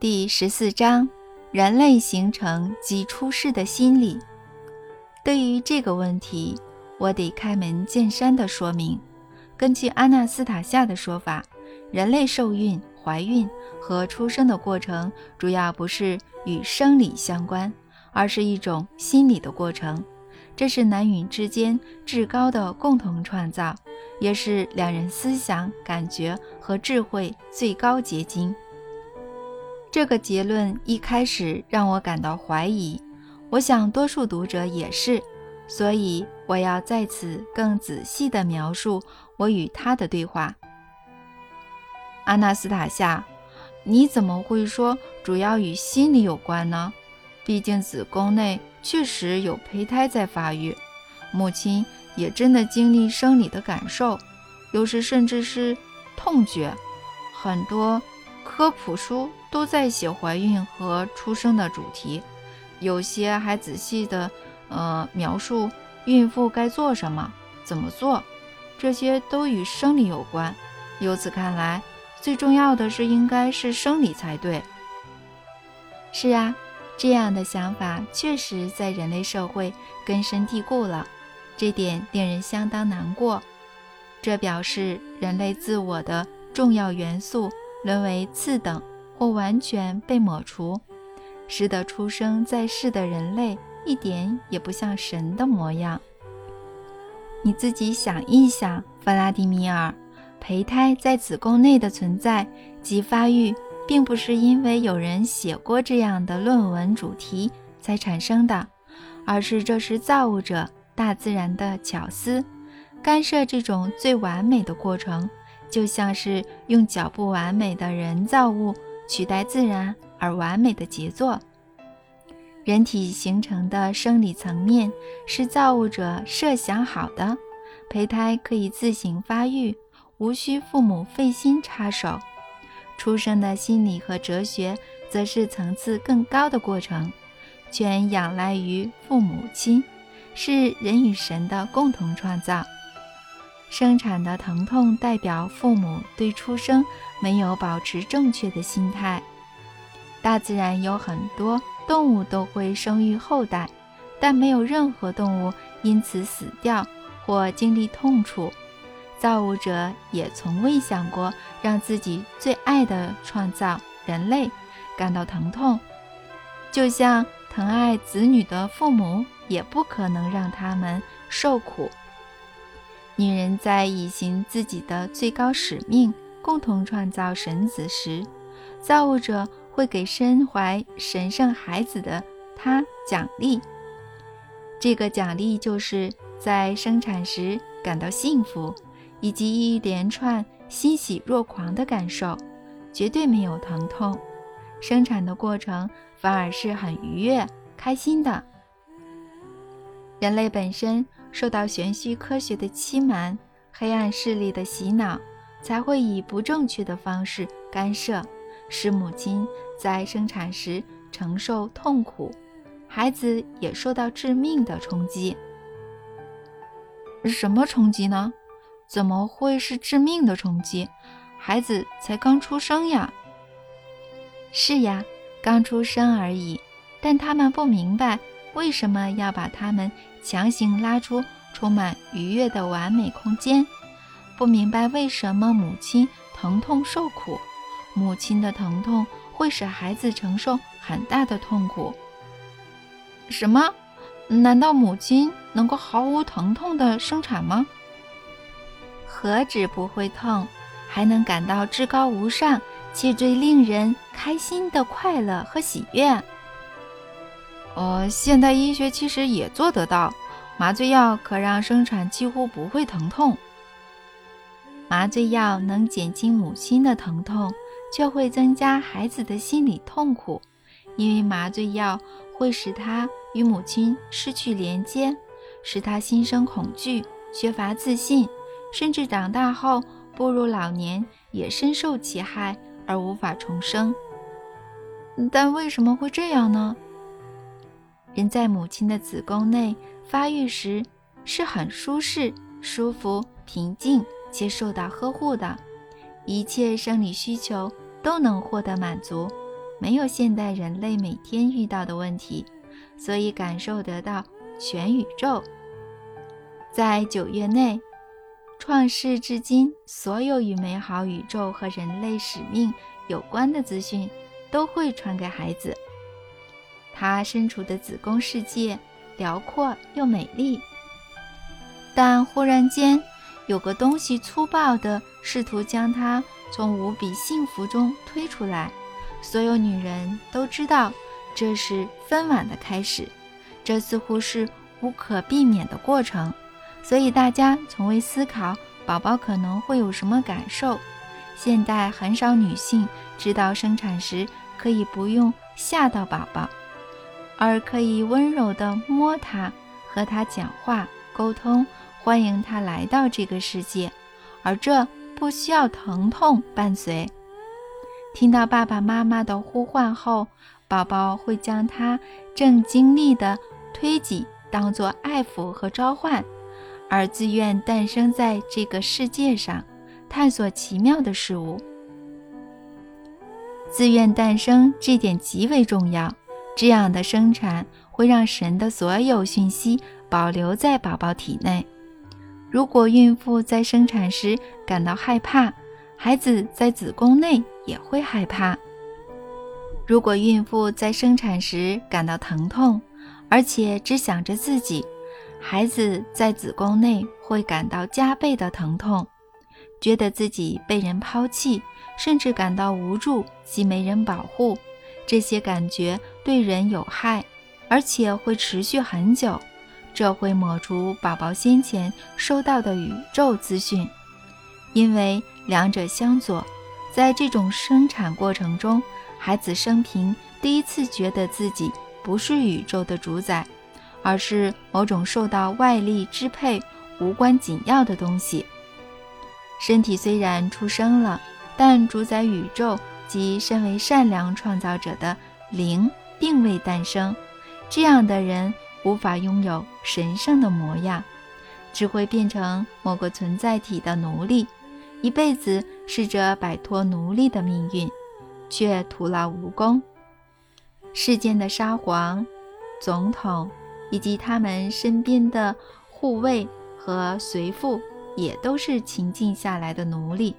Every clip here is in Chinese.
第十四章：人类形成及出世的心理。对于这个问题，我得开门见山地说明。根据阿纳斯塔夏的说法，人类受孕、怀孕和出生的过程主要不是与生理相关，而是一种心理的过程。这是男女之间至高的共同创造，也是两人思想、感觉和智慧最高结晶。这个结论一开始让我感到怀疑，我想多数读者也是，所以我要在此更仔细地描述我与他的对话。阿纳斯塔夏，你怎么会说主要与心理有关呢？毕竟子宫内确实有胚胎在发育，母亲也真的经历生理的感受，有时甚至是痛觉，很多。科普书都在写怀孕和出生的主题，有些还仔细的呃描述孕妇该做什么、怎么做，这些都与生理有关。由此看来，最重要的是应该是生理才对。是啊，这样的想法确实在人类社会根深蒂固了，这点令人相当难过。这表示人类自我的重要元素。沦为次等或完全被抹除，使得出生在世的人类一点也不像神的模样。你自己想一想，弗拉迪米尔，胚胎在子宫内的存在及发育，并不是因为有人写过这样的论文主题才产生的，而是这是造物者大自然的巧思，干涉这种最完美的过程。就像是用脚步完美的人造物取代自然而完美的杰作。人体形成的生理层面是造物者设想好的，胚胎可以自行发育，无需父母费心插手。出生的心理和哲学则是层次更高的过程，全仰赖于父母亲，是人与神的共同创造。生产的疼痛代表父母对出生没有保持正确的心态。大自然有很多动物都会生育后代，但没有任何动物因此死掉或经历痛楚。造物者也从未想过让自己最爱的创造人类感到疼痛，就像疼爱子女的父母也不可能让他们受苦。女人在履行自己的最高使命，共同创造神子时，造物者会给身怀神圣孩子的她奖励。这个奖励就是在生产时感到幸福，以及一连串欣喜若狂的感受，绝对没有疼痛。生产的过程反而是很愉悦、开心的。人类本身。受到玄虚科学的欺瞒、黑暗势力的洗脑，才会以不正确的方式干涉，使母亲在生产时承受痛苦，孩子也受到致命的冲击。什么冲击呢？怎么会是致命的冲击？孩子才刚出生呀！是呀，刚出生而已，但他们不明白。为什么要把他们强行拉出充满愉悦的完美空间？不明白为什么母亲疼痛受苦，母亲的疼痛会使孩子承受很大的痛苦。什么？难道母亲能够毫无疼痛的生产吗？何止不会痛，还能感到至高无上且最令人开心的快乐和喜悦。呃，现代医学其实也做得到，麻醉药可让生产几乎不会疼痛。麻醉药能减轻母亲的疼痛，却会增加孩子的心理痛苦，因为麻醉药会使他与母亲失去连接，使他心生恐惧、缺乏自信，甚至长大后步入老年也深受其害而无法重生。但为什么会这样呢？人在母亲的子宫内发育时是很舒适、舒服、平静且受到呵护的，一切生理需求都能获得满足。没有现代人类每天遇到的问题，所以感受得到全宇宙。在九月内，创世至今，所有与美好宇宙和人类使命有关的资讯，都会传给孩子。她身处的子宫世界辽阔又美丽，但忽然间，有个东西粗暴地试图将他从无比幸福中推出来。所有女人都知道，这是分娩的开始，这似乎是无可避免的过程。所以大家从未思考宝宝可能会有什么感受。现代很少女性知道生产时可以不用吓到宝宝，而可以温柔地摸他，和他讲话沟通，欢迎他来到这个世界，而这不需要疼痛伴随。听到爸爸妈妈的呼唤后，宝宝会将他正经历的推挤当作爱抚和召唤，而自愿诞生在这个世界上，探索奇妙的事物。自愿诞生这点极为重要，这样的生产会让神的所有讯息保留在宝宝体内。如果孕妇在生产时感到害怕，孩子在子宫内也会害怕。如果孕妇在生产时感到疼痛，而且只想着自己，孩子在子宫内会感到加倍的疼痛，觉得自己被人抛弃，甚至感到无助及没人保护。这些感觉对人有害，而且会持续很久。这会抹除宝宝先前收到的宇宙资讯。因为两者相左，在这种生产过程中，孩子生平第一次觉得自己不是宇宙的主宰，而是某种受到外力支配、无关紧要的东西。身体虽然出生了，但主宰宇宙及身为善良创造者的灵并未诞生。这样的人无法拥有神圣的模样，只会变成某个存在体的奴隶。一辈子试着摆脱奴隶的命运，却徒劳无功。世间的沙皇、总统以及他们身边的护卫和随父，也都是情境下来的奴隶。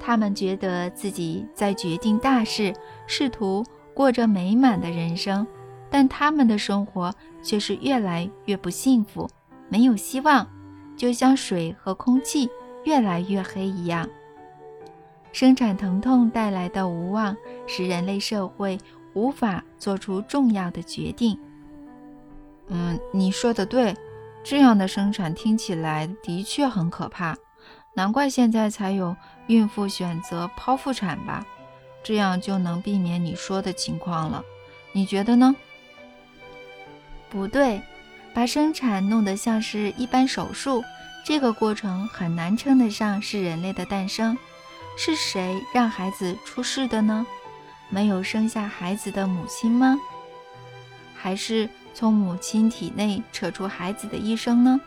他们觉得自己在决定大事，试图过着美满的人生，但他们的生活却是越来越不幸福，没有希望，就像水和空气。越来越黑一样，生产疼痛带来的无望，使人类社会无法做出重要的决定。嗯，你说的对，这样的生产听起来的确很可怕，难怪现在才有孕妇选择剖腹产吧？这样就能避免你说的情况了。你觉得呢？不对，把生产弄得像是一般手术。这个过程很难称得上是人类的诞生，是谁让孩子出世的呢？没有生下孩子的母亲吗？还是从母亲体内扯出孩子的一生呢？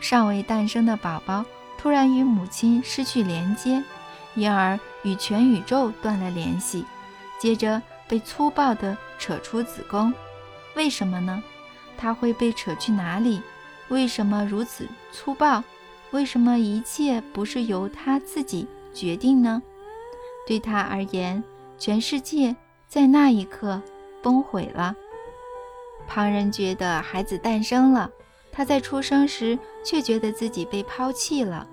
尚未诞生的宝宝突然与母亲失去连接，因而与全宇宙断了联系，接着被粗暴地扯出子宫。为什么呢？他会被扯去哪里？为什么如此粗暴？为什么一切不是由他自己决定呢？对他而言，全世界在那一刻崩毁了。旁人觉得孩子诞生了，他在出生时却觉得自己被抛弃了。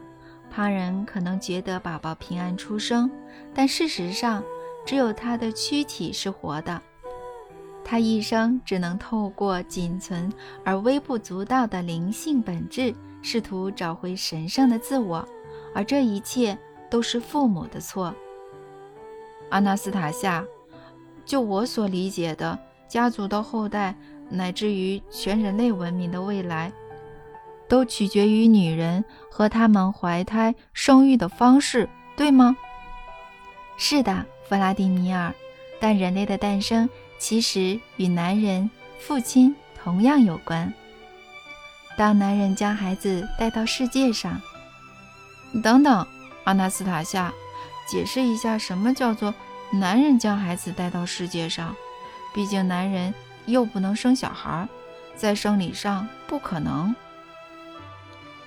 旁人可能觉得宝宝平安出生，但事实上，只有他的躯体是活的。他一生只能透过仅存而微不足道的灵性本质，试图找回神圣的自我，而这一切都是父母的错。阿纳斯塔夏，就我所理解的，家族的后代乃至于全人类文明的未来，都取决于女人和她们怀胎生育的方式，对吗？是的，弗拉迪米尔。但人类的诞生。其实与男人、父亲同样有关。当男人将孩子带到世界上，等等，阿纳斯塔夏，解释一下什么叫做男人将孩子带到世界上，毕竟男人又不能生小孩，在生理上不可能。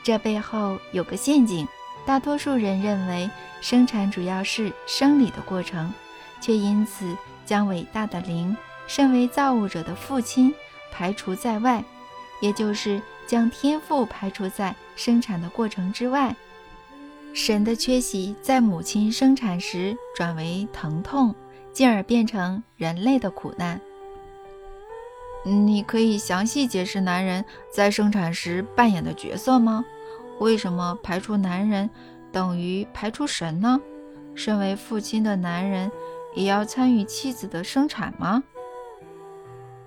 这背后有个陷阱，大多数人认为生产主要是生理的过程，却因此将伟大的灵，身为造物者的父亲排除在外，也就是将天赋排除在生产的过程之外。神的缺席在母亲生产时转为疼痛，进而变成人类的苦难。你可以详细解释男人在生产时扮演的角色吗？为什么排除男人等于排除神呢？身为父亲的男人也要参与妻子的生产吗？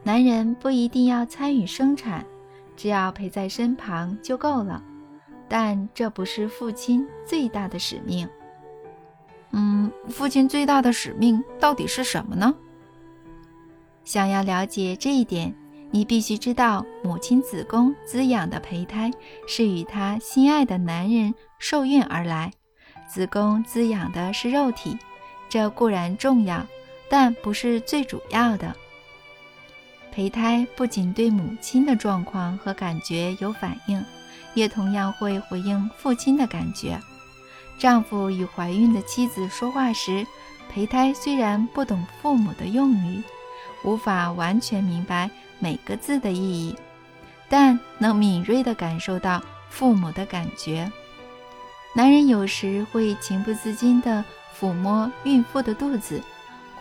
男人不一定要参与生产，只要陪在身旁就够了。但这不是父亲最大的使命。嗯，父亲最大的使命到底是什么呢？想要了解这一点，你必须知道，母亲子宫滋养的胚胎是与她心爱的男人受孕而来。子宫滋养的是肉体，这固然重要，但不是最主要的。胚胎不仅对母亲的状况和感觉有反应。也同样会回应父亲的感觉。丈夫与怀孕的妻子说话时，胚胎虽然不懂父母的用语，无法完全明白每个字的意义，但能敏锐地感受到父母的感觉。男人有时会情不自禁地抚摸孕妇的肚子，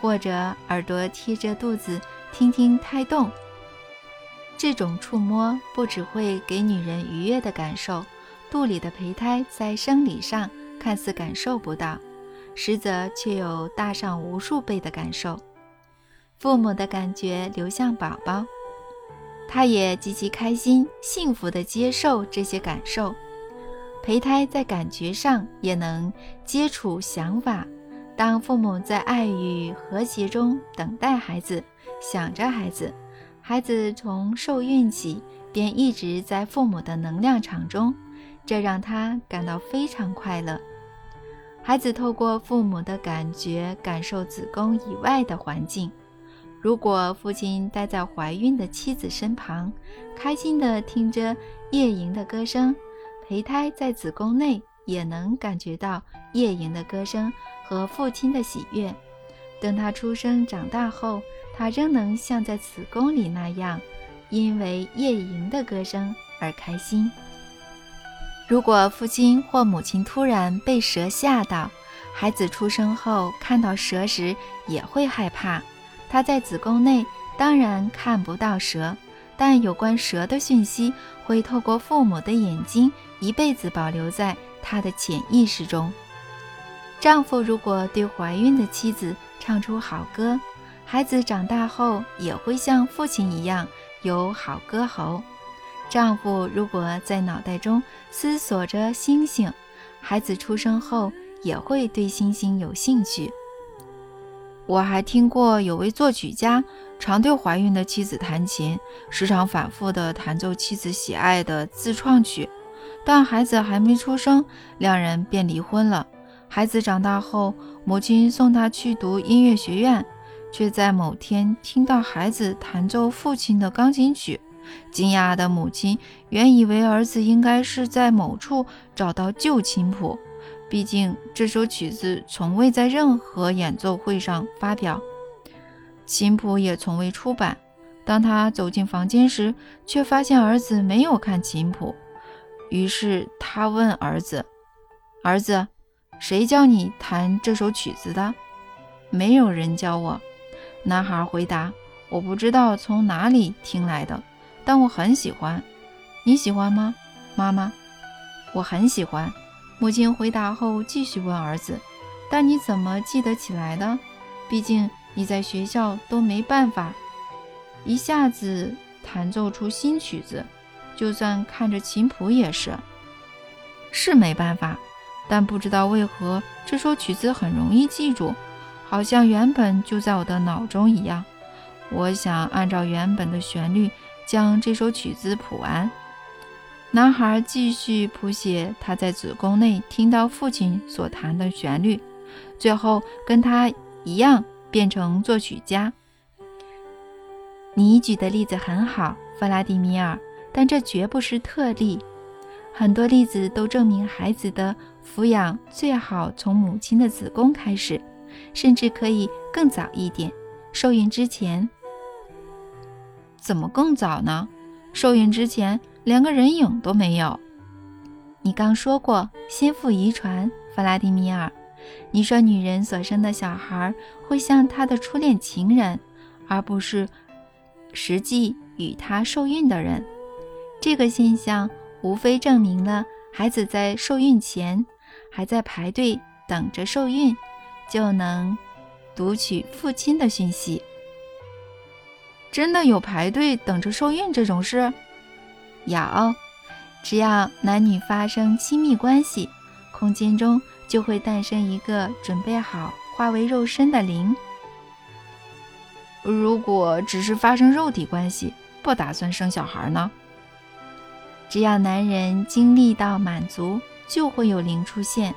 或者耳朵贴着肚子听听胎动。这种触摸不只会给女人愉悦的感受，肚里的胚胎在生理上看似感受不到，实则却有大上无数倍的感受。父母的感觉流向宝宝，他也极其开心、幸福地接受这些感受。胚胎在感觉上也能接触想法。当父母在爱与和谐中等待孩子，想着孩子。孩子从受孕起便一直在父母的能量场中，这让他感到非常快乐。孩子透过父母的感觉感受子宫以外的环境。如果父亲待在怀孕的妻子身旁，开心地听着夜莺的歌声，胚胎在子宫内也能感觉到夜莺的歌声和父亲的喜悦。等他出生长大后，他仍能像在子宫里那样，因为夜莺的歌声而开心。如果父亲或母亲突然被蛇吓到，孩子出生后看到蛇时也会害怕。他在子宫内当然看不到蛇，但有关蛇的讯息会透过父母的眼睛一辈子保留在他的潜意识中。丈夫如果对怀孕的妻子唱出好歌，孩子长大后也会像父亲一样有好歌喉。丈夫如果在脑袋中思索着星星，孩子出生后也会对星星有兴趣。我还听过有位作曲家常对怀孕的妻子弹琴，时常反复地弹奏妻子喜爱的自创曲，但孩子还没出生，两人便离婚了。孩子长大后，母亲送他去读音乐学院。却在某天听到孩子弹奏父亲的钢琴曲，惊讶的母亲原以为儿子应该是在某处找到旧琴谱，毕竟这首曲子从未在任何演奏会上发表，琴谱也从未出版。当他走进房间时，却发现儿子没有看琴谱，于是他问儿子：“儿子，谁教你弹这首曲子的？”“没有人教我。”男孩回答：“我不知道从哪里听来的，但我很喜欢。你喜欢吗，妈妈？”“我很喜欢。”母亲回答后继续问儿子：“但你怎么记得起来的？毕竟你在学校都没办法一下子弹奏出新曲子，就算看着琴谱也是。是没办法，但不知道为何这首曲子很容易记住。”好像原本就在我的脑中一样。我想按照原本的旋律将这首曲子谱完。男孩继续谱写他在子宫内听到父亲所弹的旋律，最后跟他一样变成作曲家。你举的例子很好，弗拉迪米尔，但这绝不是特例。很多例子都证明，孩子的抚养最好从母亲的子宫开始，甚至可以更早一点，受孕之前。怎么更早呢？受孕之前连个人影都没有。你刚说过先父遗传，弗拉迪米尔。你说女人所生的小孩会像她的初恋情人，而不是实际与她受孕的人。这个现象。无非证明了孩子在受孕前还在排队等着受孕，就能读取父亲的讯息。真的有排队等着受孕这种事？有，只要男女发生亲密关系，空间中就会诞生一个准备好化为肉身的灵。如果只是发生肉体关系，不打算生小孩呢？只要男人经历到满足，就会有灵出现。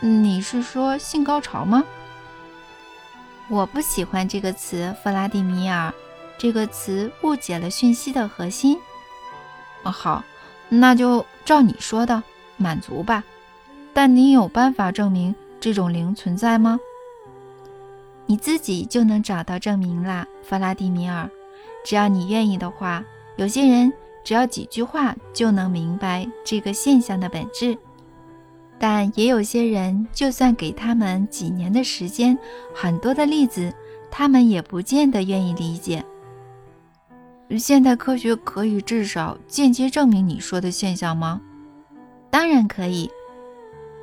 你是说性高潮吗？我不喜欢这个词，弗拉迪米尔。这个词误解了讯息的核心。好，那就照你说的满足吧。但你有办法证明这种灵存在吗？你自己就能找到证明啦，弗拉迪米尔。只要你愿意的话，有些人。只要几句话就能明白这个现象的本质，但也有些人，就算给他们几年的时间，很多的例子，他们也不见得愿意理解。现代科学可以至少间接证明你说的现象吗？当然可以。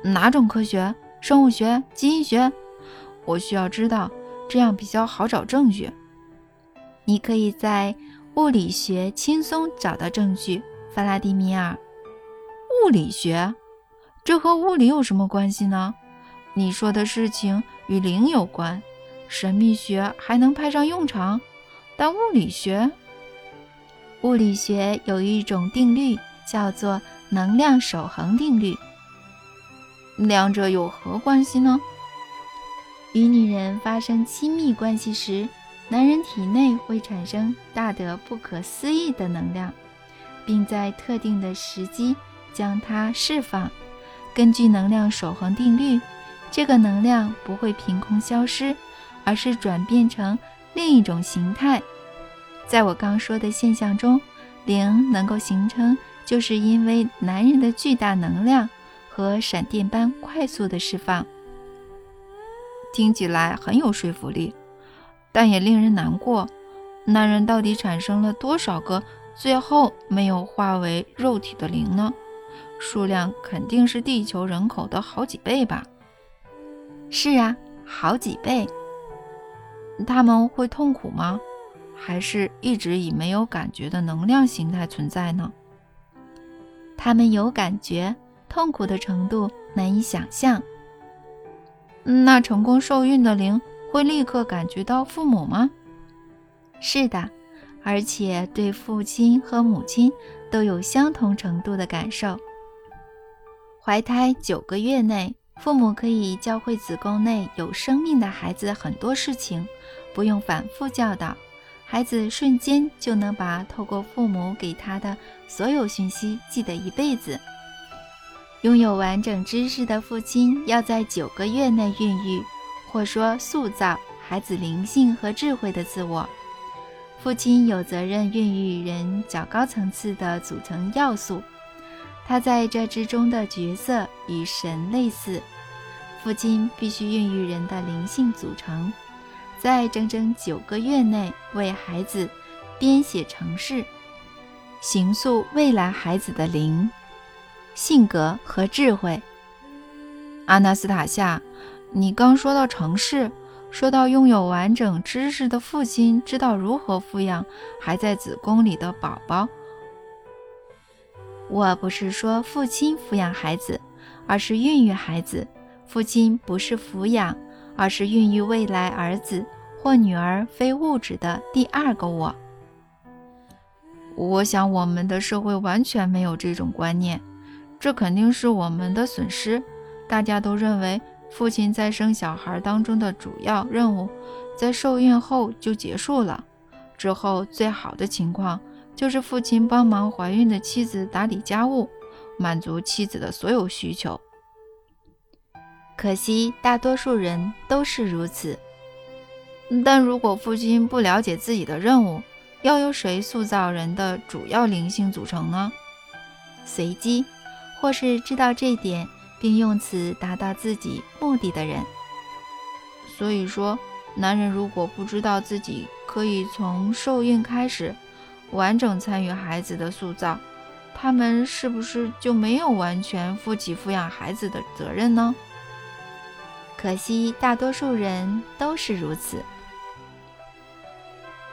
哪种科学？生物学、基因学？我需要知道，这样比较好找证据。你可以在。物理学轻松找到证据，弗拉迪米尔。物理学，这和物理有什么关系呢？你说的事情与灵有关，神秘学还能派上用场，但物理学，物理学有一种定律叫做能量守恒定律。两者有何关系呢？与女人发生亲密关系时。男人体内会产生大得不可思议的能量，并在特定的时机将它释放。根据能量守恒定律，这个能量不会凭空消失，而是转变成另一种形态。在我刚说的现象中，灵能够形成，就是因为男人的巨大能量和闪电般快速的释放。听起来很有说服力。但也令人难过，男人到底产生了多少个最后没有化为肉体的灵呢？数量肯定是地球人口的好几倍吧？是啊，好几倍。他们会痛苦吗？还是一直以没有感觉的能量形态存在呢？他们有感觉，痛苦的程度难以想象。那成功受孕的灵？会立刻感觉到父母吗？是的，而且对父亲和母亲都有相同程度的感受。怀胎九个月内，父母可以教会子宫内有生命的孩子很多事情，不用反复教导，孩子瞬间就能把透过父母给他的所有讯息记得一辈子。拥有完整知识的父亲要在九个月内孕育。或说塑造孩子灵性和智慧的自我，父亲有责任孕育人较高层次的组成要素，他在这之中的角色与神类似。父亲必须孕育人的灵性组成，在整整九个月内为孩子编写程式，形塑未来孩子的灵、性格和智慧。阿纳斯塔夏。你刚说到城市，说到拥有完整知识的父亲知道如何抚养还在子宫里的宝宝。我不是说父亲抚养孩子，而是孕育孩子。父亲不是抚养，而是孕育未来儿子或女儿非物质的第二个我。我想我们的社会完全没有这种观念，这肯定是我们的损失。大家都认为。父亲在生小孩当中的主要任务，在受孕后就结束了。之后最好的情况就是父亲帮忙怀孕的妻子打理家务，满足妻子的所有需求。可惜大多数人都是如此。但如果父亲不了解自己的任务，要由谁塑造人的主要灵性组成呢？随机，或是知道这点并用此达到自己目的的人。所以说，男人如果不知道自己可以从受孕开始，完整参与孩子的塑造，他们是不是就没有完全负起抚养孩子的责任呢？可惜大多数人都是如此。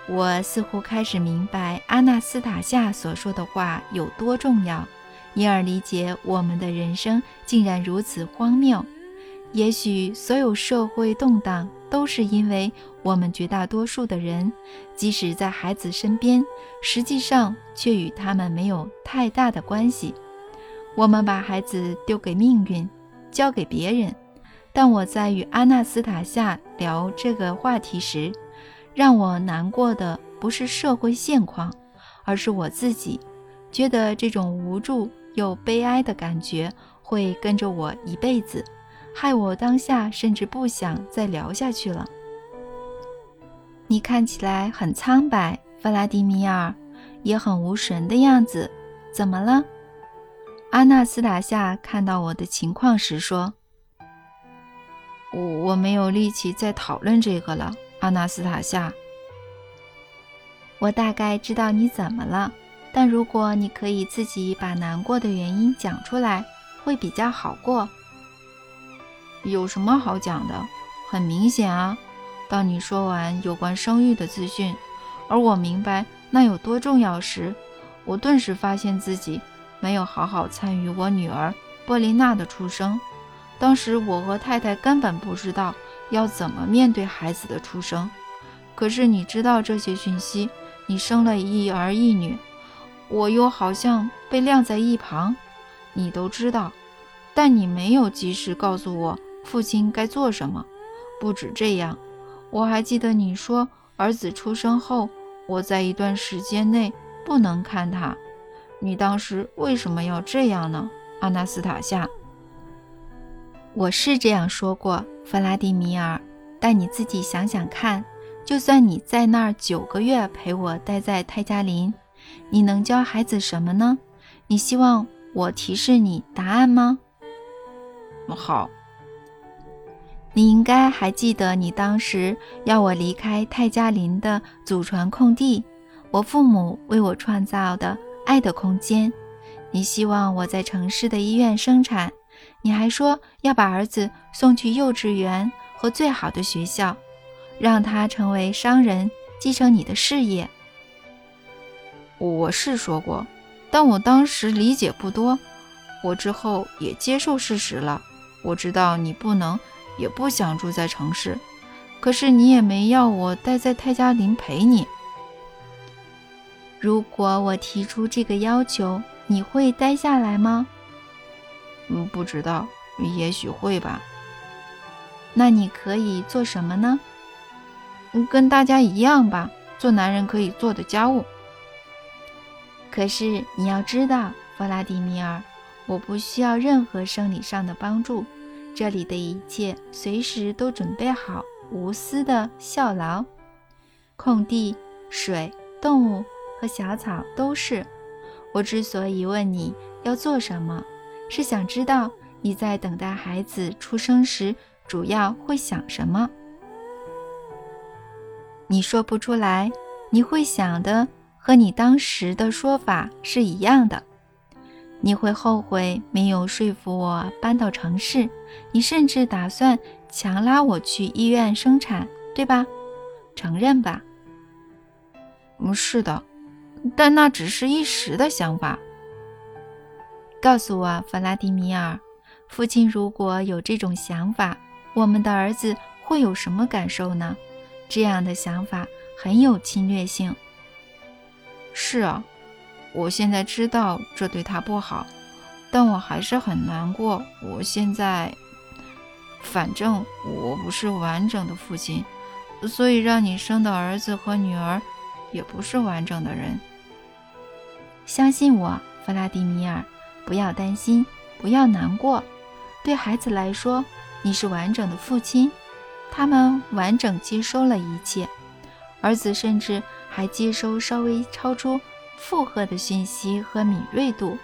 我似乎开始明白阿纳斯塔夏所说的话有多重要，因而理解我们的人生竟然如此荒谬。也许所有社会动荡都是因为我们绝大多数的人，即使在孩子身边，实际上却与他们没有太大的关系。我们把孩子丢给命运，交给别人。但我在与阿纳斯塔夏聊这个话题时，让我难过的不是社会现况，而是我自己，觉得这种无助又悲哀的感觉会跟着我一辈子，害我当下甚至不想再聊下去了。你看起来很苍白，弗拉迪米尔，也很无神的样子，怎么了？阿纳斯塔夏看到我的情况时说：“我我没有力气再讨论这个了。”阿纳斯塔夏，我大概知道你怎么了，但如果你可以自己把难过的原因讲出来，会比较好过。有什么好讲的？很明显啊，当你说完有关生育的资讯，而我明白那有多重要时，我顿时发现自己没有好好参与我女儿波琳娜的出生。当时我和太太根本不知道。要怎么面对孩子的出生？可是你知道这些讯息，你生了一儿一女，我又好像被晾在一旁。你都知道，但你没有及时告诉我父亲该做什么。不止这样，我还记得你说儿子出生后，我在一段时间内不能看他。你当时为什么要这样呢，阿纳斯塔夏？我是这样说过，弗拉迪米尔。但你自己想想看，就算你在那儿九个月陪我待在泰加林，你能教孩子什么呢？你希望我提示你答案吗？好。你应该还记得你当时要我离开泰加林的祖传空地，我父母为我创造的爱的空间。你希望我在城市的医院生产。你还说要把儿子送去幼稚园和最好的学校，让他成为商人，继承你的事业。我是说过，但我当时理解不多。我之后也接受事实了。我知道你不能，也不想住在城市，可是你也没要我待在泰加林陪你。如果我提出这个要求，你会待下来吗？嗯，不知道，也许会吧。那你可以做什么呢？跟大家一样吧，做男人可以做的家务。可是你要知道，弗拉迪米尔，我不需要任何生理上的帮助，这里的一切随时都准备好，无私的效劳。空地、水、动物和小草都是。我之所以问你要做什么。是想知道你在等待孩子出生时主要会想什么？你说不出来，你会想的和你当时的说法是一样的。你会后悔没有说服我搬到城市，你甚至打算强拉我去医院生产，对吧？承认吧。嗯，是的，但那只是一时的想法。告诉我，弗拉迪米尔，父亲如果有这种想法，我们的儿子会有什么感受呢？这样的想法很有侵略性。是啊，我现在知道这对他不好，但我还是很难过。我现在，反正我不是完整的父亲，所以让你生的儿子和女儿也不是完整的人。相信我，弗拉迪米尔，不要担心，不要难过。对孩子来说，你是完整的父亲，他们完整接收了一切。儿子甚至还接收稍微超出负荷的讯息和敏锐度。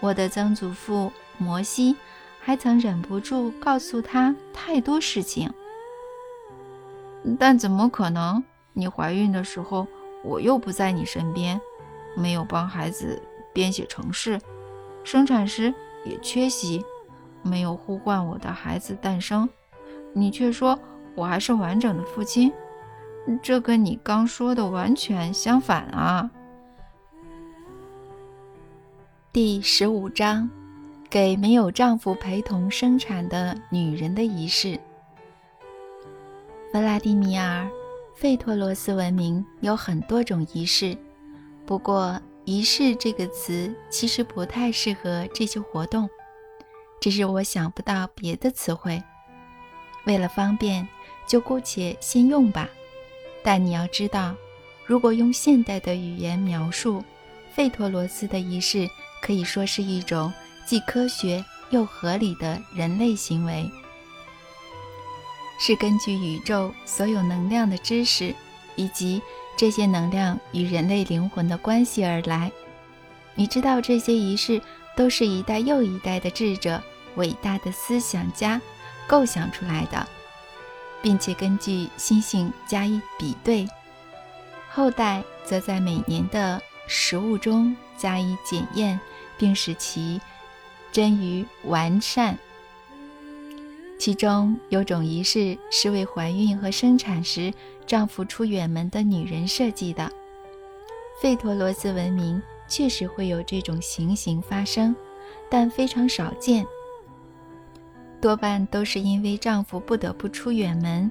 我的曾祖父摩西还曾忍不住告诉他太多事情。但怎么可能？你怀孕的时候，我又不在你身边，没有帮孩子编写程式，生产时也缺席，没有呼唤我的孩子诞生。你却说我还是完整的父亲。这跟你刚说的完全相反啊！第十五章，给没有丈夫陪同生产的女人的仪式。弗拉迪米尔，费托罗斯文明有很多种仪式，不过“仪式”这个词其实不太适合这些活动，只是我想不到别的词汇。为了方便，就姑且先用吧。但你要知道，如果用现代的语言描述，费托罗斯的仪式可以说是一种既科学又合理的人类行为，是根据宇宙所有能量的知识以及这些能量与人类灵魂的关系而来。你知道，这些仪式都是一代又一代的智者、伟大的思想家构想出来的。并且根据星星加以比对，后代则在每年的食物中加以检验，并使其臻于完善。其中有种仪式是为怀孕和生产时丈夫出远门的女人设计的。费陀罗斯文明确实会有这种情形发生，但非常少见。多半都是因为丈夫不得不出远门，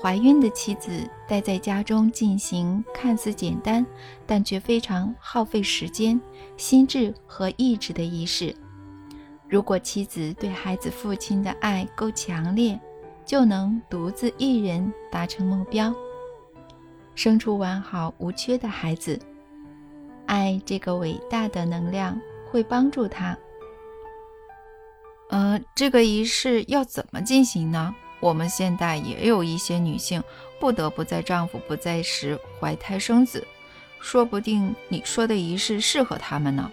怀孕的妻子待在家中进行看似简单，但却非常耗费时间、心智和意志的仪式。如果妻子对孩子父亲的爱够强烈，就能独自一人达成目标，生出完好无缺的孩子。爱这个伟大的能量会帮助他。呃，这个仪式要怎么进行呢？我们现代也有一些女性不得不在丈夫不在时怀胎生子，说不定你说的仪式适合她们呢。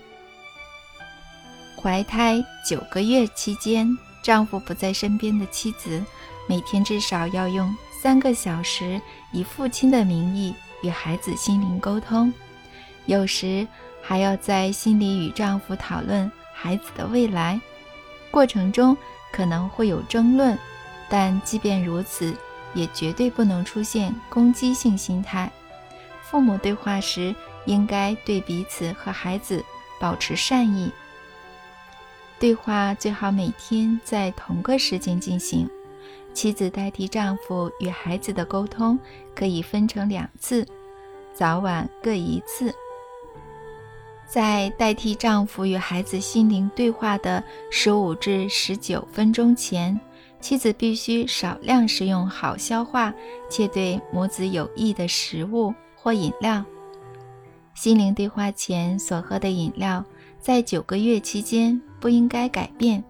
怀胎九个月期间，丈夫不在身边的妻子，每天至少要用三个小时以父亲的名义与孩子心灵沟通，有时还要在心里与丈夫讨论孩子的未来。过程中可能会有争论，但即便如此，也绝对不能出现攻击性心态。父母对话时，应该对彼此和孩子保持善意。对话最好每天在同个时间进行。妻子代替丈夫与孩子的沟通，可以分成两次，早晚各一次。在代替丈夫与孩子心灵对话的十五至十九分钟前，妻子必须少量食用好消化且对母子有益的食物或饮料。心灵对话前所喝的饮料，在九个月期间不应该改变，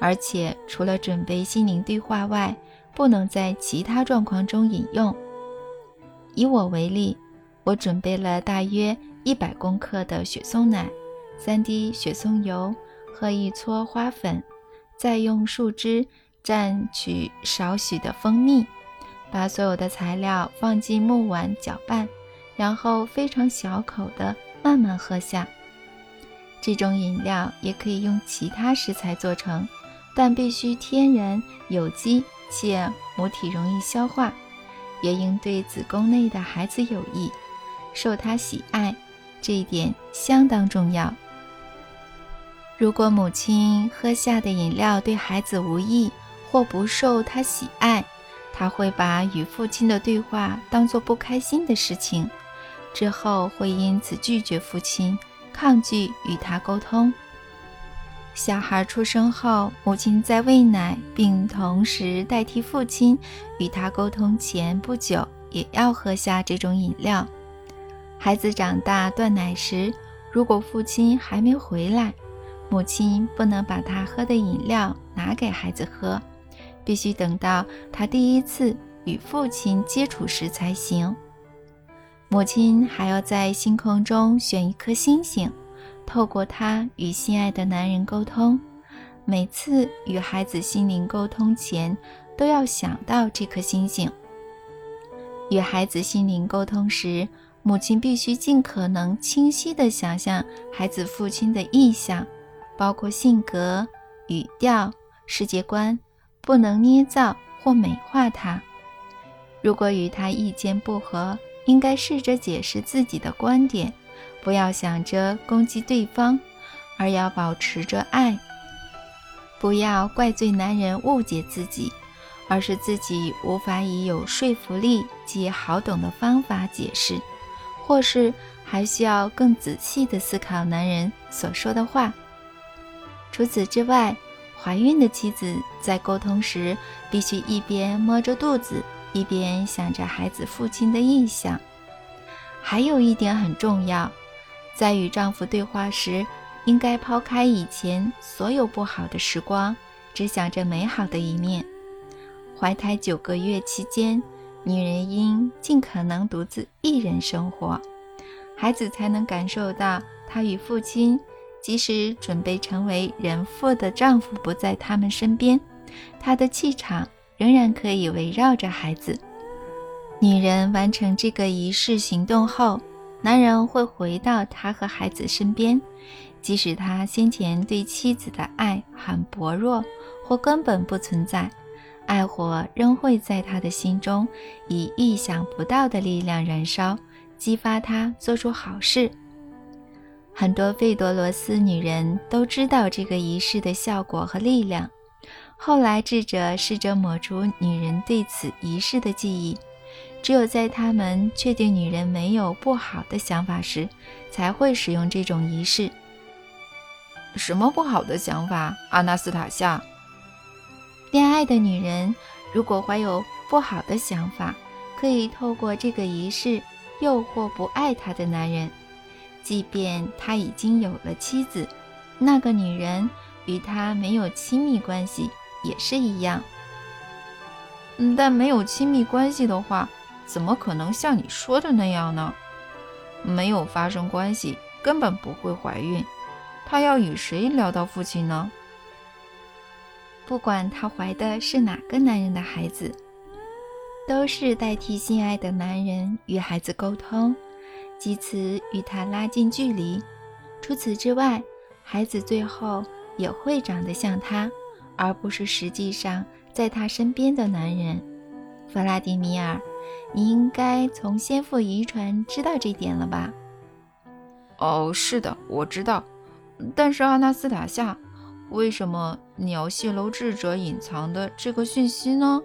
而且除了准备心灵对话外，不能在其他状况中饮用。以我为例，我准备了大约。一百公克的雪松奶，三滴雪松油和一撮花粉，再用树枝蘸取少许的蜂蜜，把所有的材料放进木碗搅拌，然后非常小口的慢慢喝下。这种饮料也可以用其他食材做成，但必须天然、有机且母体容易消化，也应对子宫内的孩子有益，受他喜爱。这一点相当重要。如果母亲喝下的饮料对孩子无益或不受他喜爱，他会把与父亲的对话当作不开心的事情，之后会因此拒绝父亲，抗拒与他沟通。小孩出生后，母亲在喂奶，并同时代替父亲与他沟通前不久，也要喝下这种饮料。孩子长大断奶时，如果父亲还没回来，母亲不能把他喝的饮料拿给孩子喝，必须等到他第一次与父亲接触时才行。母亲还要在星空中选一颗星星。透过他与心爱的男人沟通，每次与孩子心灵沟通前，都要想到这颗星星。与孩子心灵沟通时，母亲必须尽可能清晰地想象孩子父亲的意向，包括性格、语调、世界观，不能捏造或美化他。如果与他意见不合，应该试着解释自己的观点。不要想着攻击对方，而要保持着爱。不要怪罪男人误解自己，而是自己无法以有说服力及好懂的方法解释，或是还需要更仔细的思考男人所说的话。除此之外，怀孕的妻子在沟通时必须一边摸着肚子，一边想着孩子父亲的印象。还有一点很重要。在与丈夫对话时，应该抛开以前所有不好的时光，只想着美好的一面。怀胎九个月期间，女人应尽可能独自一人生活，孩子才能感受到她与父亲，即使准备成为人妇的丈夫不在他们身边，她的气场仍然可以围绕着孩子。女人完成这个仪式行动后。男人会回到他和孩子身边，即使他先前对妻子的爱很薄弱或根本不存在，爱火仍会在他的心中以意想不到的力量燃烧，激发他做出好事。很多费多罗斯女人都知道这个仪式的效果和力量，后来智者试着抹除女人对此仪式的记忆。只有在他们确定女人没有不好的想法时，才会使用这种仪式。什么不好的想法，阿纳斯塔夏？恋爱的女人如果怀有不好的想法，可以透过这个仪式诱惑不爱她的男人，即便他已经有了妻子，那个女人与他没有亲密关系也是一样。但没有亲密关系的话。怎么可能像你说的那样呢？没有发生关系，根本不会怀孕。她要与谁聊到父亲呢？不管她怀的是哪个男人的孩子，都是代替心爱的男人与孩子沟通，借此与他拉近距离。除此之外，孩子最后也会长得像他，而不是实际上在他身边的男人。弗拉迪米尔。你应该从先父遗传知道这点了吧？哦，是的，我知道。但是阿纳斯塔夏，为什么你要泄露智者隐藏的这个讯息呢？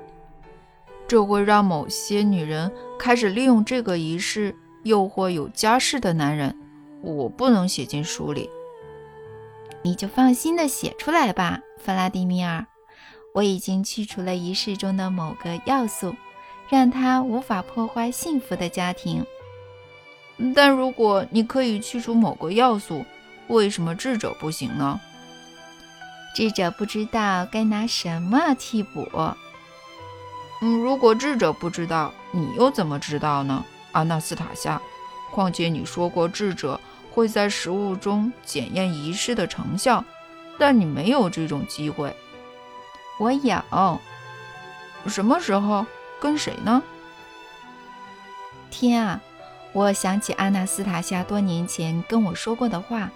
这会让某些女人开始利用这个仪式诱惑有家室的男人。我不能写进书里。你就放心的写出来吧，弗拉迪米尔。我已经去除了仪式中的某个要素。让他无法破坏幸福的家庭。但如果你可以去除某个要素，为什么智者不行呢？智者不知道该拿什么替补。嗯，如果智者不知道，你又怎么知道呢？阿纳斯塔夏，况且你说过智者会在食物中检验仪式的成效，但你没有这种机会。我有。什么时候？跟谁呢？天啊！我想起阿纳斯塔夏多年前跟我说过的话，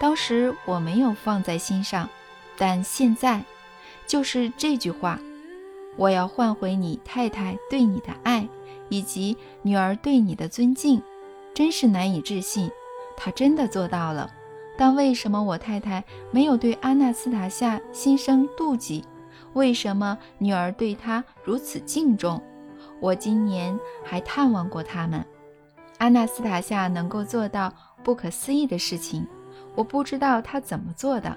当时我没有放在心上，但现在就是这句话：我要换回你太太对你的爱，以及女儿对你的尊敬。真是难以置信，她真的做到了。但为什么我太太没有对阿纳斯塔夏心生妒忌？为什么女儿对他如此敬重？我今年还探望过他们。阿纳斯塔夏能够做到不可思议的事情，我不知道他怎么做的，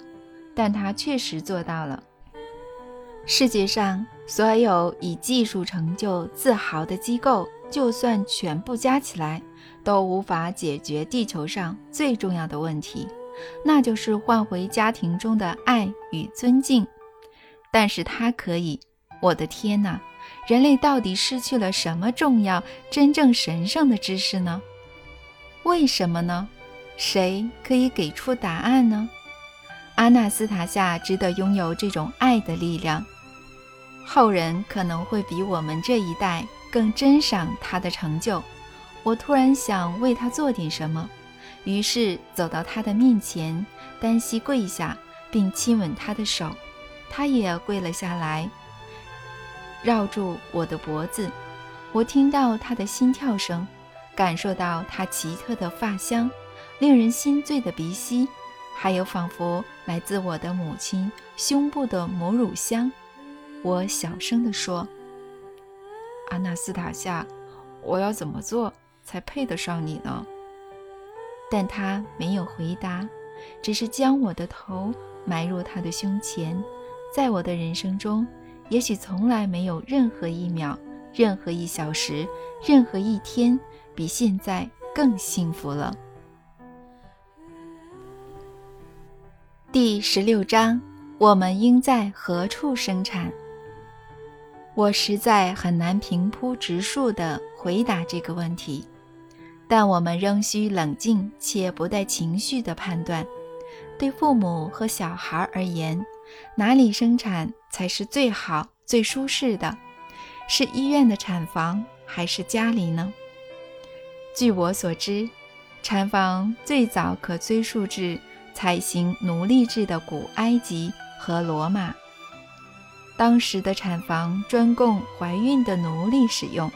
但他确实做到了。世界上所有以技术成就自豪的机构，就算全部加起来，都无法解决地球上最重要的问题，那就是换回家庭中的爱与尊敬。但是它可以。我的天哪！人类到底失去了什么重要、真正神圣的知识呢？为什么呢？谁可以给出答案呢？阿纳斯塔夏值得拥有这种爱的力量。后人可能会比我们这一代更珍赏他的成就。我突然想为他做点什么，于是走到他的面前，单膝跪下，并亲吻他的手。他也跪了下来。绕住我的脖子，我听到他的心跳声，感受到他奇特的发香，令人心醉的鼻息，还有仿佛来自我的母亲胸部的母乳香。我小声地说：“阿纳斯塔夏，我要怎么做才配得上你呢？”但他没有回答，只是将我的头埋入他的胸前。在我的人生中。也许从来没有任何一秒、任何一小时、任何一天比现在更幸福了。第十六章：我们应在何处生产？我实在很难平铺直述地回答这个问题，但我们仍需冷静且不带情绪的判断。对父母和小孩而言，哪里生产才是最好、最舒适的？是医院的产房还是家里呢？据我所知，产房最早可追溯至采行奴隶制的古埃及和罗马。当时的产房专供怀孕的奴隶使用，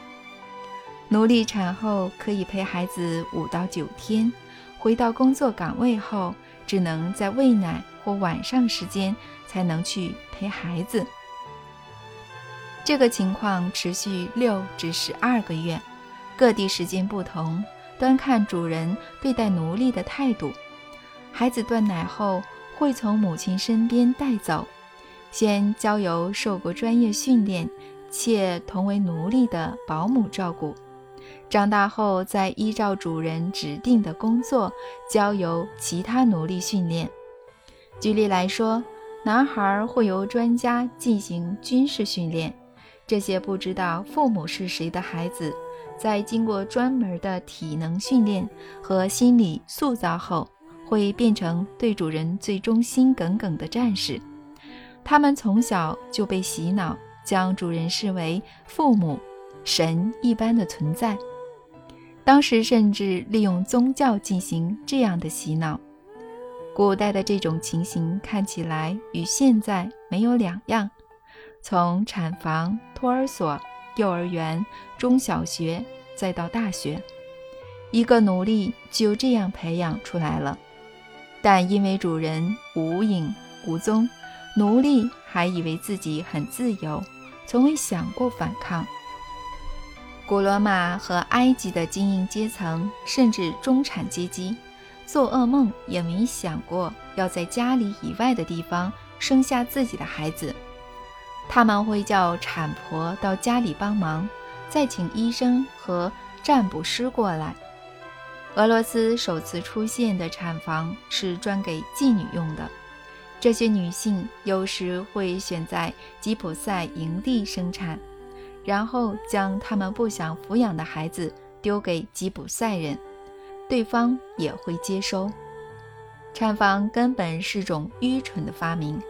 奴隶产后可以陪孩子五到九天，回到工作岗位后，只能在喂奶或晚上时间。才能去陪孩子。这个情况持续六至十二个月，各地时间不同，端看主人对待奴隶的态度。孩子断奶后，会从母亲身边带走，先交由受过专业训练且同为奴隶的保姆照顾。长大后，再依照主人指定的工作，交由其他奴隶训练。举例来说。男孩会由专家进行军事训练，这些不知道父母是谁的孩子，在经过专门的体能训练和心理塑造后，会变成对主人最忠心耿耿的战士。他们从小就被洗脑，将主人视为父母、神一般的存在。当时甚至利用宗教进行这样的洗脑。古代的这种情形看起来与现在没有两样。从产房、托儿所、幼儿园、中小学，再到大学，一个奴隶就这样培养出来了。但因为主人无影无踪，奴隶还以为自己很自由，从未想过反抗。古罗马和埃及的精英阶层，甚至中产阶级。做噩梦也没想过要在家里以外的地方生下自己的孩子，他们会叫产婆到家里帮忙，再请医生和占卜师过来。俄罗斯首次出现的产房是专给妓女用的，这些女性有时会选在吉普赛营地生产，然后将他们不想抚养的孩子丢给吉普赛人。对方也会接收。产房根本是种愚蠢的发明，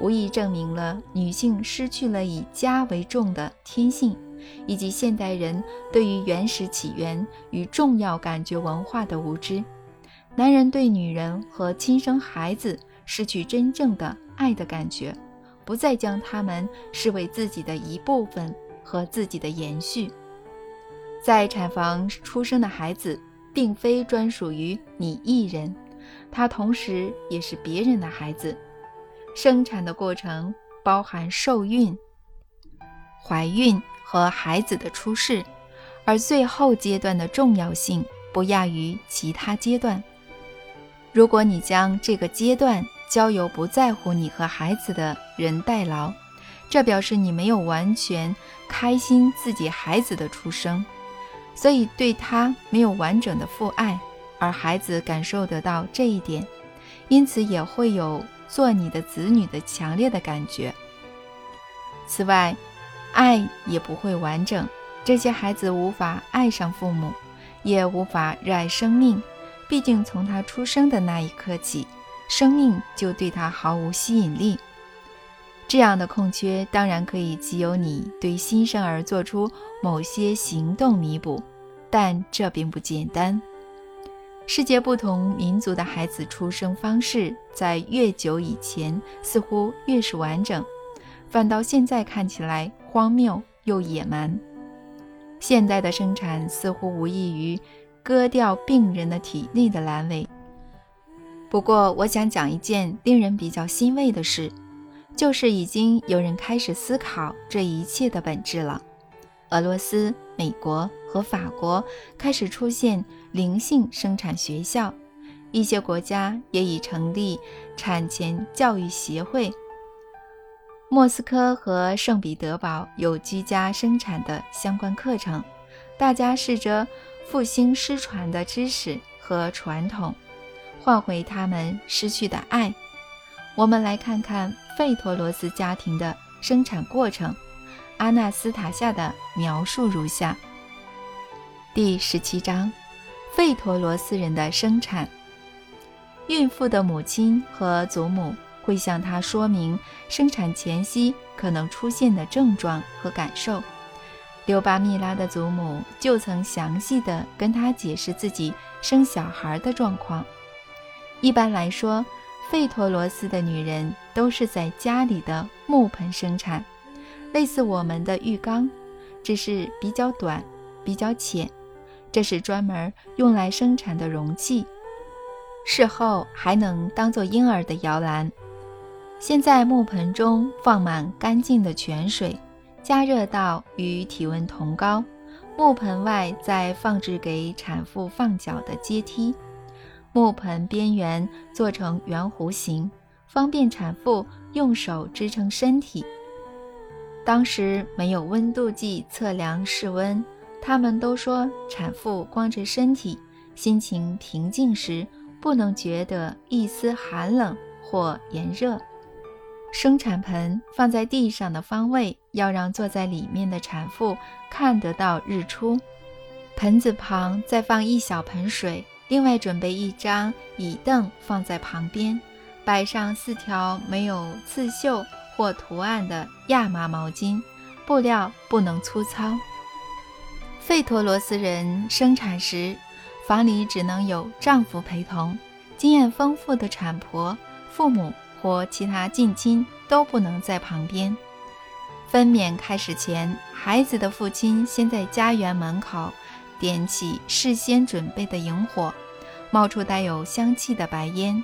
无疑证明了女性失去了以家为重的天性，以及现代人对于原始起源与重要感觉文化的无知。男人对女人和亲生孩子失去真正的爱的感觉，不再将他们视为自己的一部分和自己的延续。在产房出生的孩子。并非专属于你一人，他同时也是别人的孩子。生产的过程包含受孕、怀孕和孩子的出世，而最后阶段的重要性不亚于其他阶段。如果你将这个阶段交由不在乎你和孩子的人代劳，这表示你没有完全开心自己孩子的出生，所以对他没有完整的父爱，而孩子感受得到这一点，因此也会有做你的子女的强烈的感觉。此外，爱也不会完整，这些孩子无法爱上父母，也无法热爱生命。毕竟，从他出生的那一刻起，生命就对他毫无吸引力。这样的空缺，当然可以藉由你对新生儿做出某些行动弥补，但这并不简单。世界不同民族的孩子出生方式，在越久以前似乎越是完整。反倒现在看起来荒谬又野蛮。现代的生产似乎无异于割掉病人的体内的阑尾。不过，我想讲一件令人比较欣慰的事，就是已经有人开始思考这一切的本质了。俄罗斯、美国和法国开始出现灵性生产学校，一些国家也已成立产前教育协会。莫斯科和圣彼得堡有居家生产的相关课程，大家试着复兴失传的知识和传统，换回他们失去的爱。我们来看看费托罗斯家庭的生产过程。阿纳斯塔夏的描述如下：第十七章，费托罗斯人的生产。孕妇的母亲和祖母。会向他说明生产前夕可能出现的症状和感受。刘巴密拉的祖母就曾详细地跟他解释自己生小孩的状况。一般来说，费托罗斯的女人都是在家里的木盆生产，类似我们的浴缸，只是比较短、比较浅。这是专门用来生产的容器，事后还能当做婴儿的摇篮。先在木盆中放满干净的泉水，加热到与体温同高。木盆外再放置给产妇放脚的阶梯，木盆边缘做成圆弧形，方便产妇用手支撑身体。当时没有温度计测量室温，他们都说产妇光着身体，心情平静时不能觉得一丝寒冷或炎热。生产盆放在地上的方位，要让坐在里面的产妇看得到日出。盆子旁再放一小盆水，另外准备一张椅凳放在旁边，摆上四条没有刺绣或图案的亚麻毛巾，布料不能粗糙。费托罗斯人生产时，房里只能有丈夫陪同，经验丰富的产婆、父母。或其他近亲都不能在旁边。分娩开始前，孩子的父亲先在家园门口点起事先准备的萤火，冒出带有香气的白烟。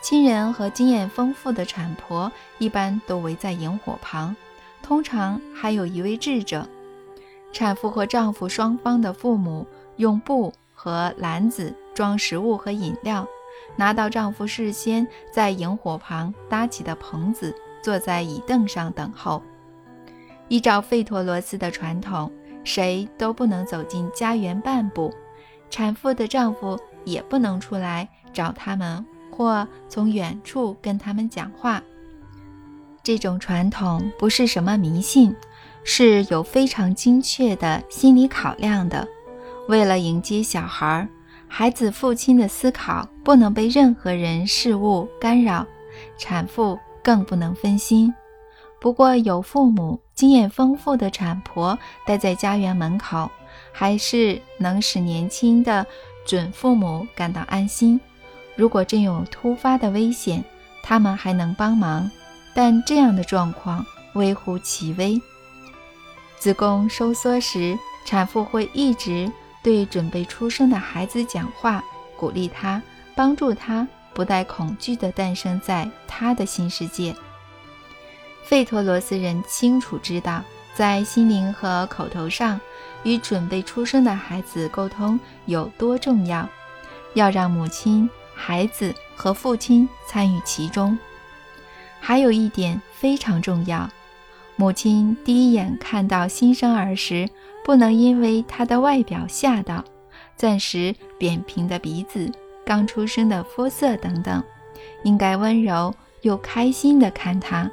亲人和经验丰富的产婆一般都围在萤火旁，通常还有一位智者。产妇和丈夫双方的父母用布和篮子装食物和饮料。拿到丈夫事先在萤火旁搭起的棚子，坐在椅凳上等候。依照费托罗斯的传统，谁都不能走进家园半步，产妇的丈夫也不能出来找他们或从远处跟他们讲话。这种传统不是什么迷信，是有非常精确的心理考量的。为了迎接小孩。孩子父亲的思考不能被任何人事物干扰，产妇更不能分心。不过，有父母经验丰富的产婆待在家园门口，还是能使年轻的准父母感到安心。如果真有突发的危险，他们还能帮忙，但这样的状况微乎其微。子宫收缩时，产妇会一直。对准备出生的孩子讲话，鼓励他，帮助他不带恐惧地诞生在他的新世界。费托罗斯人清楚知道，在心灵和口头上与准备出生的孩子沟通有多重要。要让母亲、孩子和父亲参与其中。还有一点非常重要：母亲第一眼看到新生儿时，不能因为他的外表吓到，暂时扁平的鼻子、刚出生的肤色等等，应该温柔又开心地看他。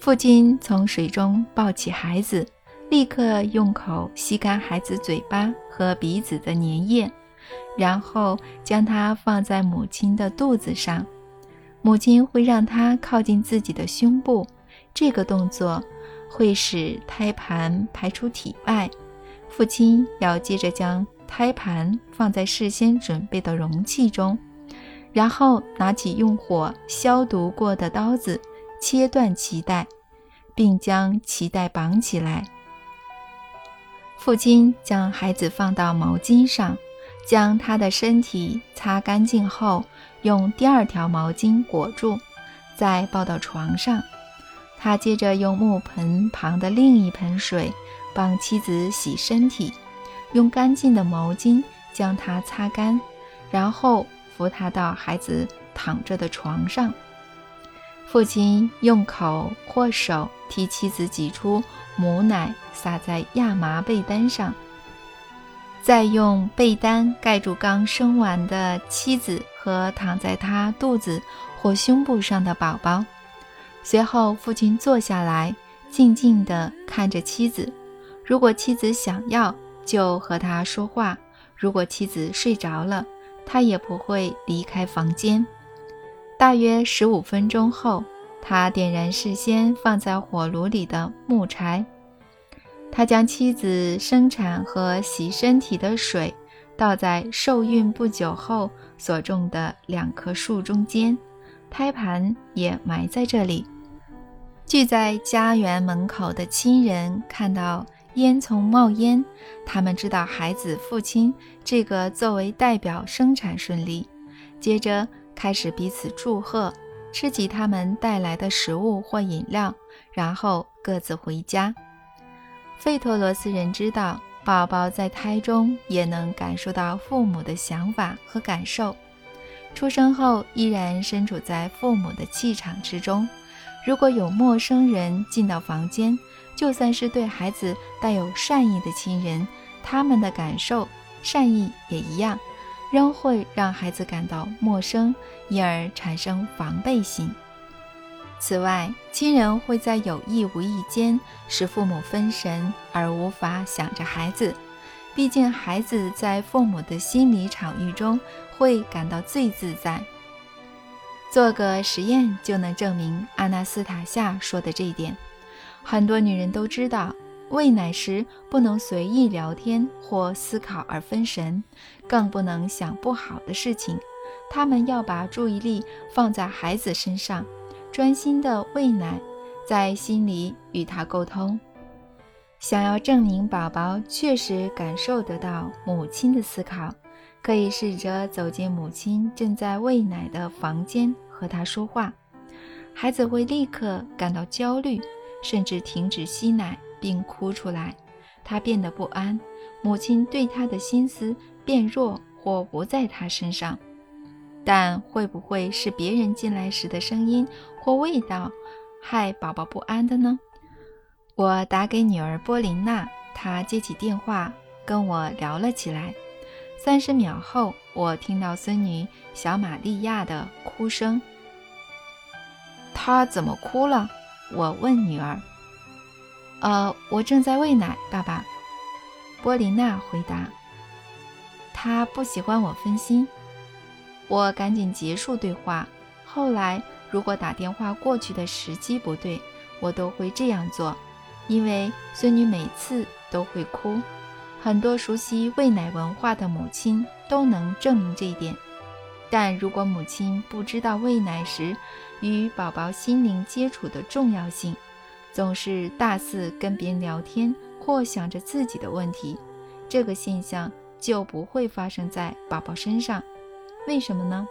父亲从水中抱起孩子，立刻用口吸干孩子嘴巴和鼻子的粘液，然后将它放在母亲的肚子上。母亲会让他靠近自己的胸部，这个动作会使胎盘排出体外。父亲要接着将胎盘放在事先准备的容器中，然后拿起用火消毒过的刀子。切断脐带，并将脐带绑起来。父亲将孩子放到毛巾上，将他的身体擦干净后，用第二条毛巾裹住，再抱到床上。他接着用木盆旁的另一盆水帮妻子洗身体，用干净的毛巾将她擦干，然后扶她到孩子躺着的床上。父亲用口或手替妻子挤出母奶，撒在亚麻被单上，再用被单盖住刚生完的妻子和躺在他肚子或胸部上的宝宝。随后，父亲坐下来，静静地看着妻子。如果妻子想要，就和他说话；如果妻子睡着了，他也不会离开房间。大约十五分钟后，他点燃事先放在火炉里的木柴。他将妻子生产和洗身体的水倒在受孕不久后所种的两棵树中间，胎盘也埋在这里。聚在家园门口的亲人看到烟囱冒烟，他们知道孩子父亲这个作为代表生产顺利。接着。开始彼此祝贺，吃起他们带来的食物或饮料，然后各自回家。费托罗斯人知道，宝宝在胎中也能感受到父母的想法和感受，出生后依然身处在父母的气场之中。如果有陌生人进到房间，就算是对孩子带有善意的亲人，他们的感受善意也一样。仍会让孩子感到陌生，因而产生防备心。此外，亲人会在有意无意间使父母分神，而无法想着孩子。毕竟，孩子在父母的心理场域中会感到最自在。做个实验就能证明阿纳斯塔夏说的这一点。很多女人都知道。喂奶时不能随意聊天或思考而分神，更不能想不好的事情。他们要把注意力放在孩子身上，专心的喂奶，在心里与他沟通。想要证明宝宝确实感受得到母亲的思考，可以试着走进母亲正在喂奶的房间和她说话。孩子会立刻感到焦虑，甚至停止吸奶。并哭出来，他变得不安。母亲对他的心思变弱或不在他身上，但会不会是别人进来时的声音或味道害宝宝不安的呢？我打给女儿波琳娜，她接起电话跟我聊了起来。三十秒后，我听到孙女小玛利亚的哭声。她怎么哭了？我问女儿。呃，我正在喂奶，爸爸。波琳娜回答。他不喜欢我分心。我赶紧结束对话。后来，如果打电话过去的时机不对，我都会这样做，因为孙女每次都会哭。很多熟悉喂奶文化的母亲都能证明这一点。但如果母亲不知道喂奶时与宝宝心灵接触的重要性，总是大肆跟别人聊天或想着自己的问题，这个现象就不会发生在宝宝身上。为什么呢？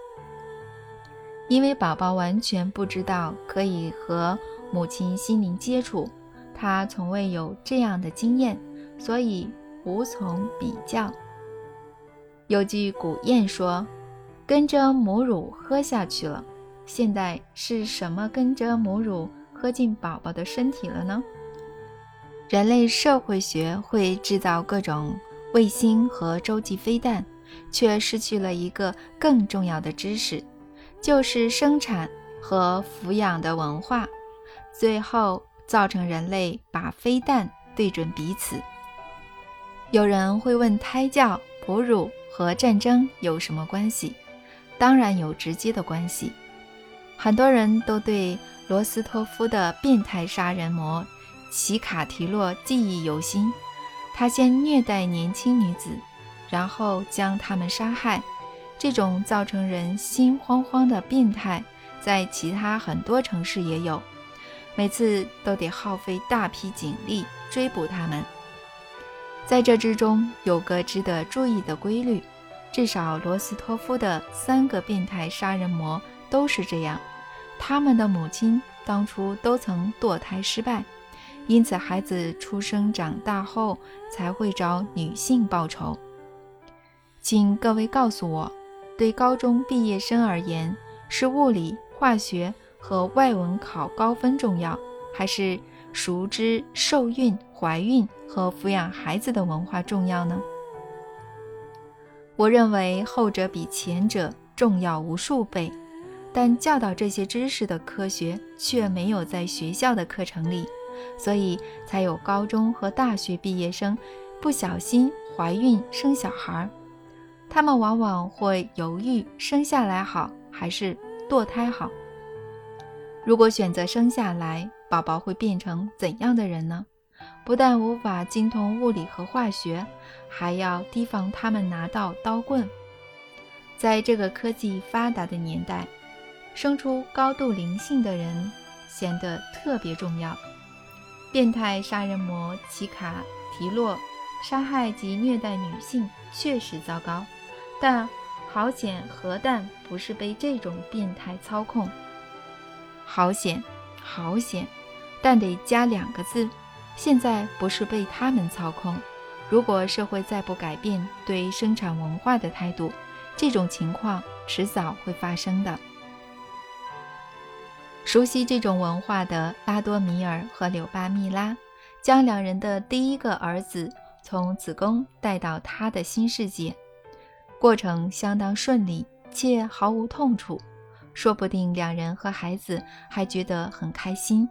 因为宝宝完全不知道可以和母亲心灵接触，他从未有这样的经验，所以无从比较。有句古谚说：“跟着母乳喝下去了。现在是什么跟着母乳喝进宝宝的身体了呢？人类社会学会制造各种卫星和洲际飞弹，却失去了一个更重要的知识，就是生产和抚养的文化，最后造成人类把飞弹对准彼此。有人会问：胎教、哺乳和战争有什么关系？当然有直接的关系。很多人都对罗斯托夫的变态杀人魔齐卡提洛记忆犹新。他先虐待年轻女子，然后将她们杀害。这种造成人心慌慌的变态，在其他很多城市也有，每次都得耗费大批警力追捕他们。在这之中有个值得注意的规律，至少罗斯托夫的三个变态杀人魔。都是这样，他们的母亲当初都曾堕胎失败，因此孩子出生长大后才会找女性报仇。请各位告诉我，对高中毕业生而言，是物理、化学和外文考高分重要，还是熟知受孕、怀孕和抚养孩子的文化重要呢？我认为后者比前者重要无数倍。但教导这些知识的科学却没有在学校的课程里，所以才有高中和大学毕业生不小心怀孕生小孩。他们往往会犹豫生下来好还是堕胎好。如果选择生下来，宝宝会变成怎样的人呢？不但无法精通物理和化学，还要提防他们拿到刀棍。在这个科技发达的年代。生出高度灵性的人显得特别重要。变态杀人魔奇卡提洛杀害及虐待女性确实糟糕，但好险核弹不是被这种变态操控。好险，好险，但得加两个字：现在不是被他们操控。如果社会再不改变对生产文化的态度，这种情况迟早会发生的。熟悉这种文化的拉多米尔和柳巴密拉，将两人的第一个儿子从子宫带到他的新世界，过程相当顺利且毫无痛楚，说不定两人和孩子还觉得很开心。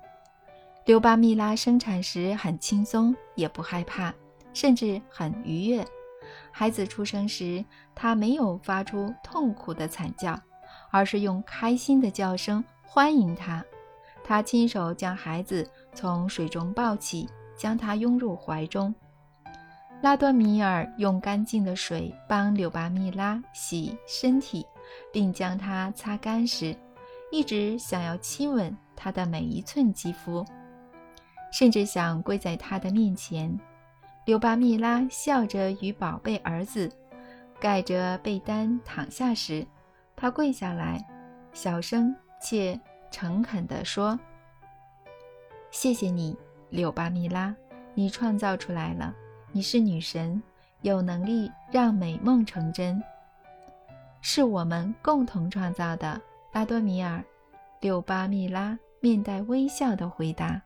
柳巴密拉生产时很轻松，也不害怕，甚至很愉悦。孩子出生时，他没有发出痛苦的惨叫，而是用开心的叫声。欢迎他，他亲手将孩子从水中抱起，将他拥入怀中。拉多米尔用干净的水帮柳巴密拉洗身体，并将她擦干时，一直想要亲吻她的每一寸肌肤，甚至想跪在她的面前。柳巴密拉笑着与宝贝儿子盖着被单躺下时，他跪下来，小声。且诚恳地说：“谢谢你，柳巴米拉，你创造出来了。你是女神，有能力让美梦成真。是我们共同创造的。”拉多米尔，柳巴米拉面带微笑地回答。